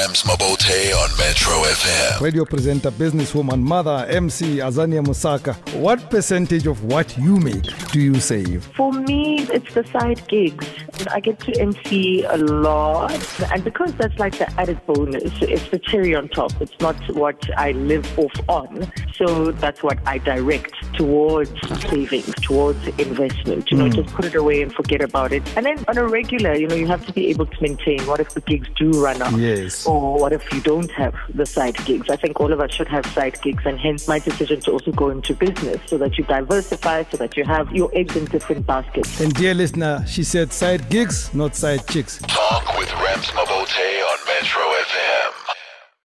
Rams Mabote on Metro FM. Radio presenter, businesswoman, mother, MC Azania Mosaka. What percentage of what you make do you save? For me, it's the side gigs. I get to MC a lot. And because that's like the added bonus, it's the cherry on top. It's not what I live off on. So that's what I direct towards savings, towards investment. You know, hmm. just put it away and forget about it. And then on a regular, you know, you have to be able to maintain. What if the gigs do run out? Yes. Or what if you don't have the side gigs? I think all of us should have side gigs, and hence my decision to also go into business so that you diversify, so that you have your eggs in different baskets. And dear listener, she said side gigs, not side chicks. Talk with Rams Mabote on Metro